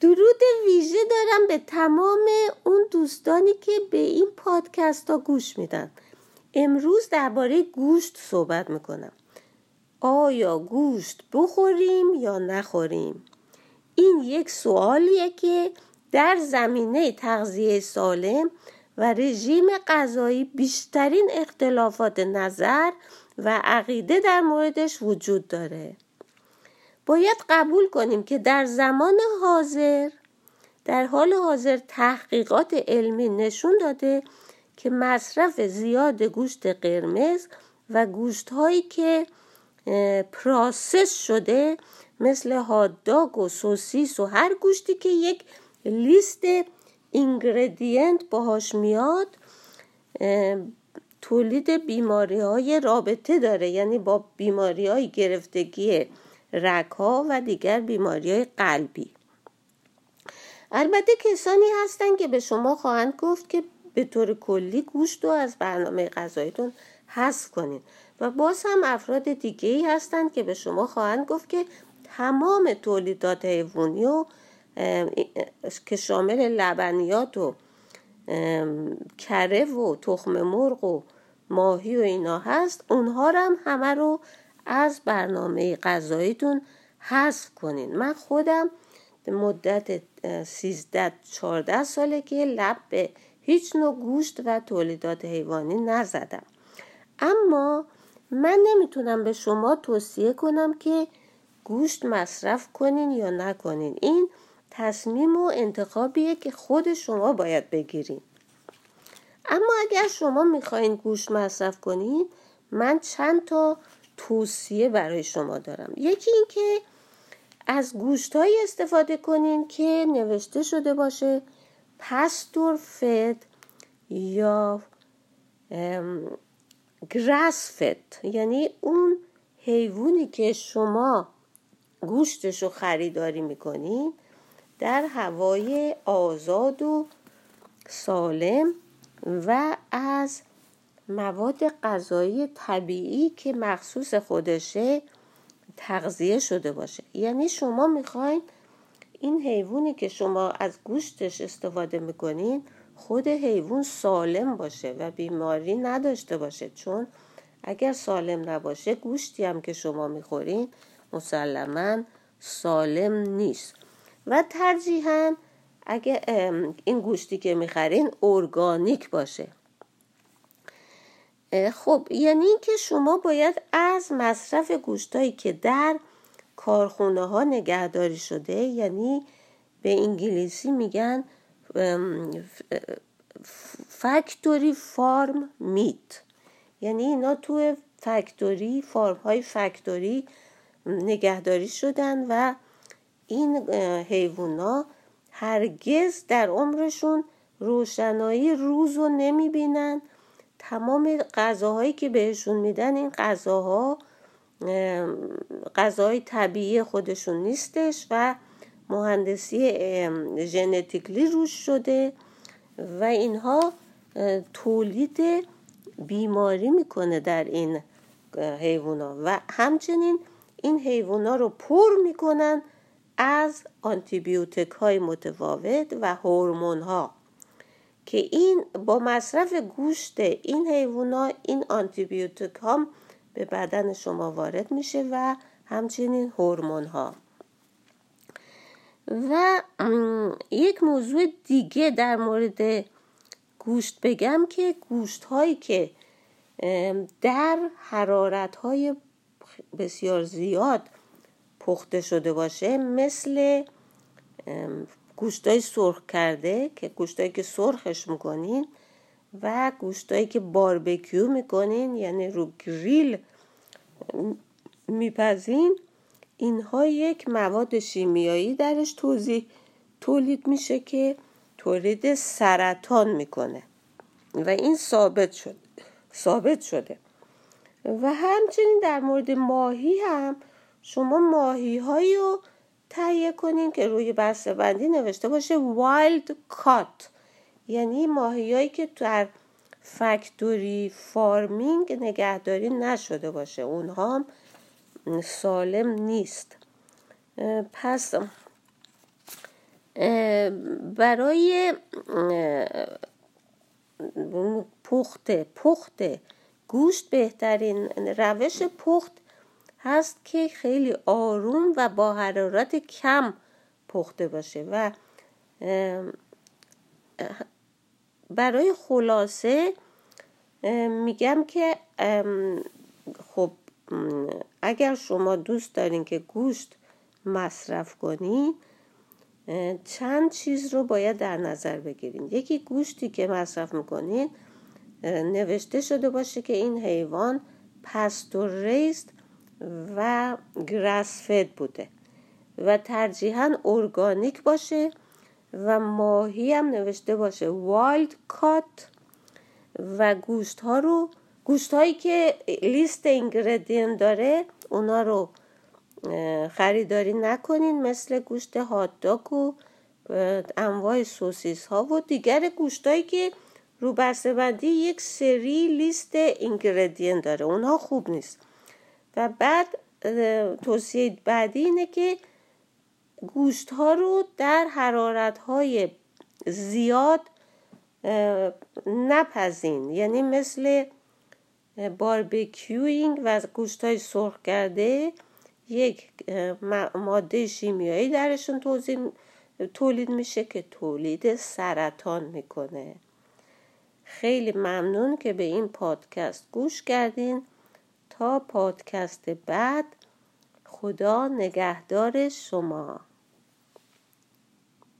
درود ویژه دارم به تمام اون دوستانی که به این پادکست ها گوش میدن. امروز درباره گوشت صحبت می‌کنم. آیا گوشت بخوریم یا نخوریم؟ این یک سوالیه که در زمینه تغذیه سالم و رژیم غذایی بیشترین اختلافات نظر و عقیده در موردش وجود داره. باید قبول کنیم که در زمان حاضر در حال حاضر تحقیقات علمی نشون داده که مصرف زیاد گوشت قرمز و گوشت هایی که پراسس شده مثل هاداگ و سوسیس و هر گوشتی که یک لیست اینگردینت باهاش میاد تولید بیماری های رابطه داره. یعنی با بیماری های گرفتگی رگها و دیگر بیماری های قلبی. البته کسانی هستند که به شما خواهند گفت که به طور کلی گوشت رو از برنامه غذایتون حذف کنید و باز هم افراد دیگه ای هستند که به شما خواهند گفت که تمام تولیدات حیوانی و که شامل لبنیات و کره و تخم مرغ و ماهی و اینا هست اونها هم همه رو از برنامه غذاییتون حذف کنین. من خودم مدت 13 14 ساله که لب به هیچ نوع گوشت و تولیدات حیوانی نزدم. اما من نمی‌تونم به شما توصیه کنم که گوشت مصرف کنین یا نکنین. این تصمیم و انتخابیه که خود شما باید بگیرین. اما اگر شما می‌خواین گوشت مصرف کنین من چند تا توصیه برای شما دارم. یکی اینکه از گوشتهایی استفاده کنین که نوشته شده باشه پستور فد یا گراس فد یعنی اون حیوانی که شما گوشتش رو خریداری می‌کنین در هوای آزاد و سالم و از مواد غذایی طبیعی که مخصوص خودشه تغذیه شده باشه. یعنی شما می‌خواین این حیوانی که شما از گوشتش استفاده می‌کنین خود حیوان سالم باشه و بیماری نداشته باشه. چون اگر سالم نباشه گوشتی هم که شما می‌خورین مسلما سالم نیست. و ترجیحاً اگه این گوشتی که می‌خرین ارگانیک باشه. خب یعنی که شما باید از مصرف گوشتایی که در کارخونه ها نگهداری شده یعنی به انگلیسی میگن فکتوری فارم میت. یعنی اینا تو فکتوری فارم های فکتوری نگهداری شدن و این حیوونا هرگز در عمرشون روشنایی روز رو نمی‌بینن. تمام غذاهایی که بهشون میدن این غذاها غذای طبیعی خودشون نیستش و مهندسی ژنتیکلی روش شده و اینها تولید بیماری می‌کنه در این حیوونا. و همچنین این حیوونا رو پر می‌کنن از آنتیبیوتیک های متفاوت و هورمون ها که این با مصرف گوشت این حیوونا این آنتیبیوتیک ها به بدن شما وارد میشه و همچنین هورمون ها و یک موضوع دیگه در مورد گوشت بگم که گوشت هایی که در حرارت های بسیار زیاد پخته شده باشه مثل گوشتای سرخ کرده که گوشتایی که سرخش می‌کنین و گوشتایی که باربکیو می‌کنین یعنی رو گریل میپزین. اینها یک مواد شیمیایی درش توضیح تولید میشه که تولید سرطان می‌کنه. و این ثابت شد ثابت شده. و همچنین در مورد ماهی هم شما ماهی هایی رو تهیه کنین که روی بسته بندی نوشته باشه wild caught یعنی ماهیایی که در factory farming نگهداری نشده باشه. اونها سالم نیست. پس برای پخت پخت گوشت بهترین روش پخت هست که خیلی آروم و با حرارت کم پخته باشه و برای خلاصه میگم که خب اگر شما دوست دارین که گوشت مصرف کنین چند چیز رو باید در نظر بگیرین. یکی گوشتی که مصرف می‌کنین نوشته شده باشه که این حیوان pasture-raised و grass-fed بوده و ترجیحاً ارگانیک باشه و ماهی هم نوشته باشه. wild caught و گوشت ها رو گوشت هایی که لیست اینگردین داره اونا رو خریداری نکنین مثل گوشت هاتداگ و انواع سوسیس ها و دیگر گوشتهایی که رو بسته یک سری لیست اینگردین داره. اونها خوب نیست. و بعد توصیه بعدی اینه که گوشت ها رو در حرارت های زیاد نپزین. یعنی مثل باربیکیوینگ و گوشت های سرخ کرده یک ماده شیمیایی درشون تولید میشه که تولید سرطان می‌کنه. خیلی ممنون که به این پادکست گوش کردین. تا پادکست بعد خدا نگهدار شما.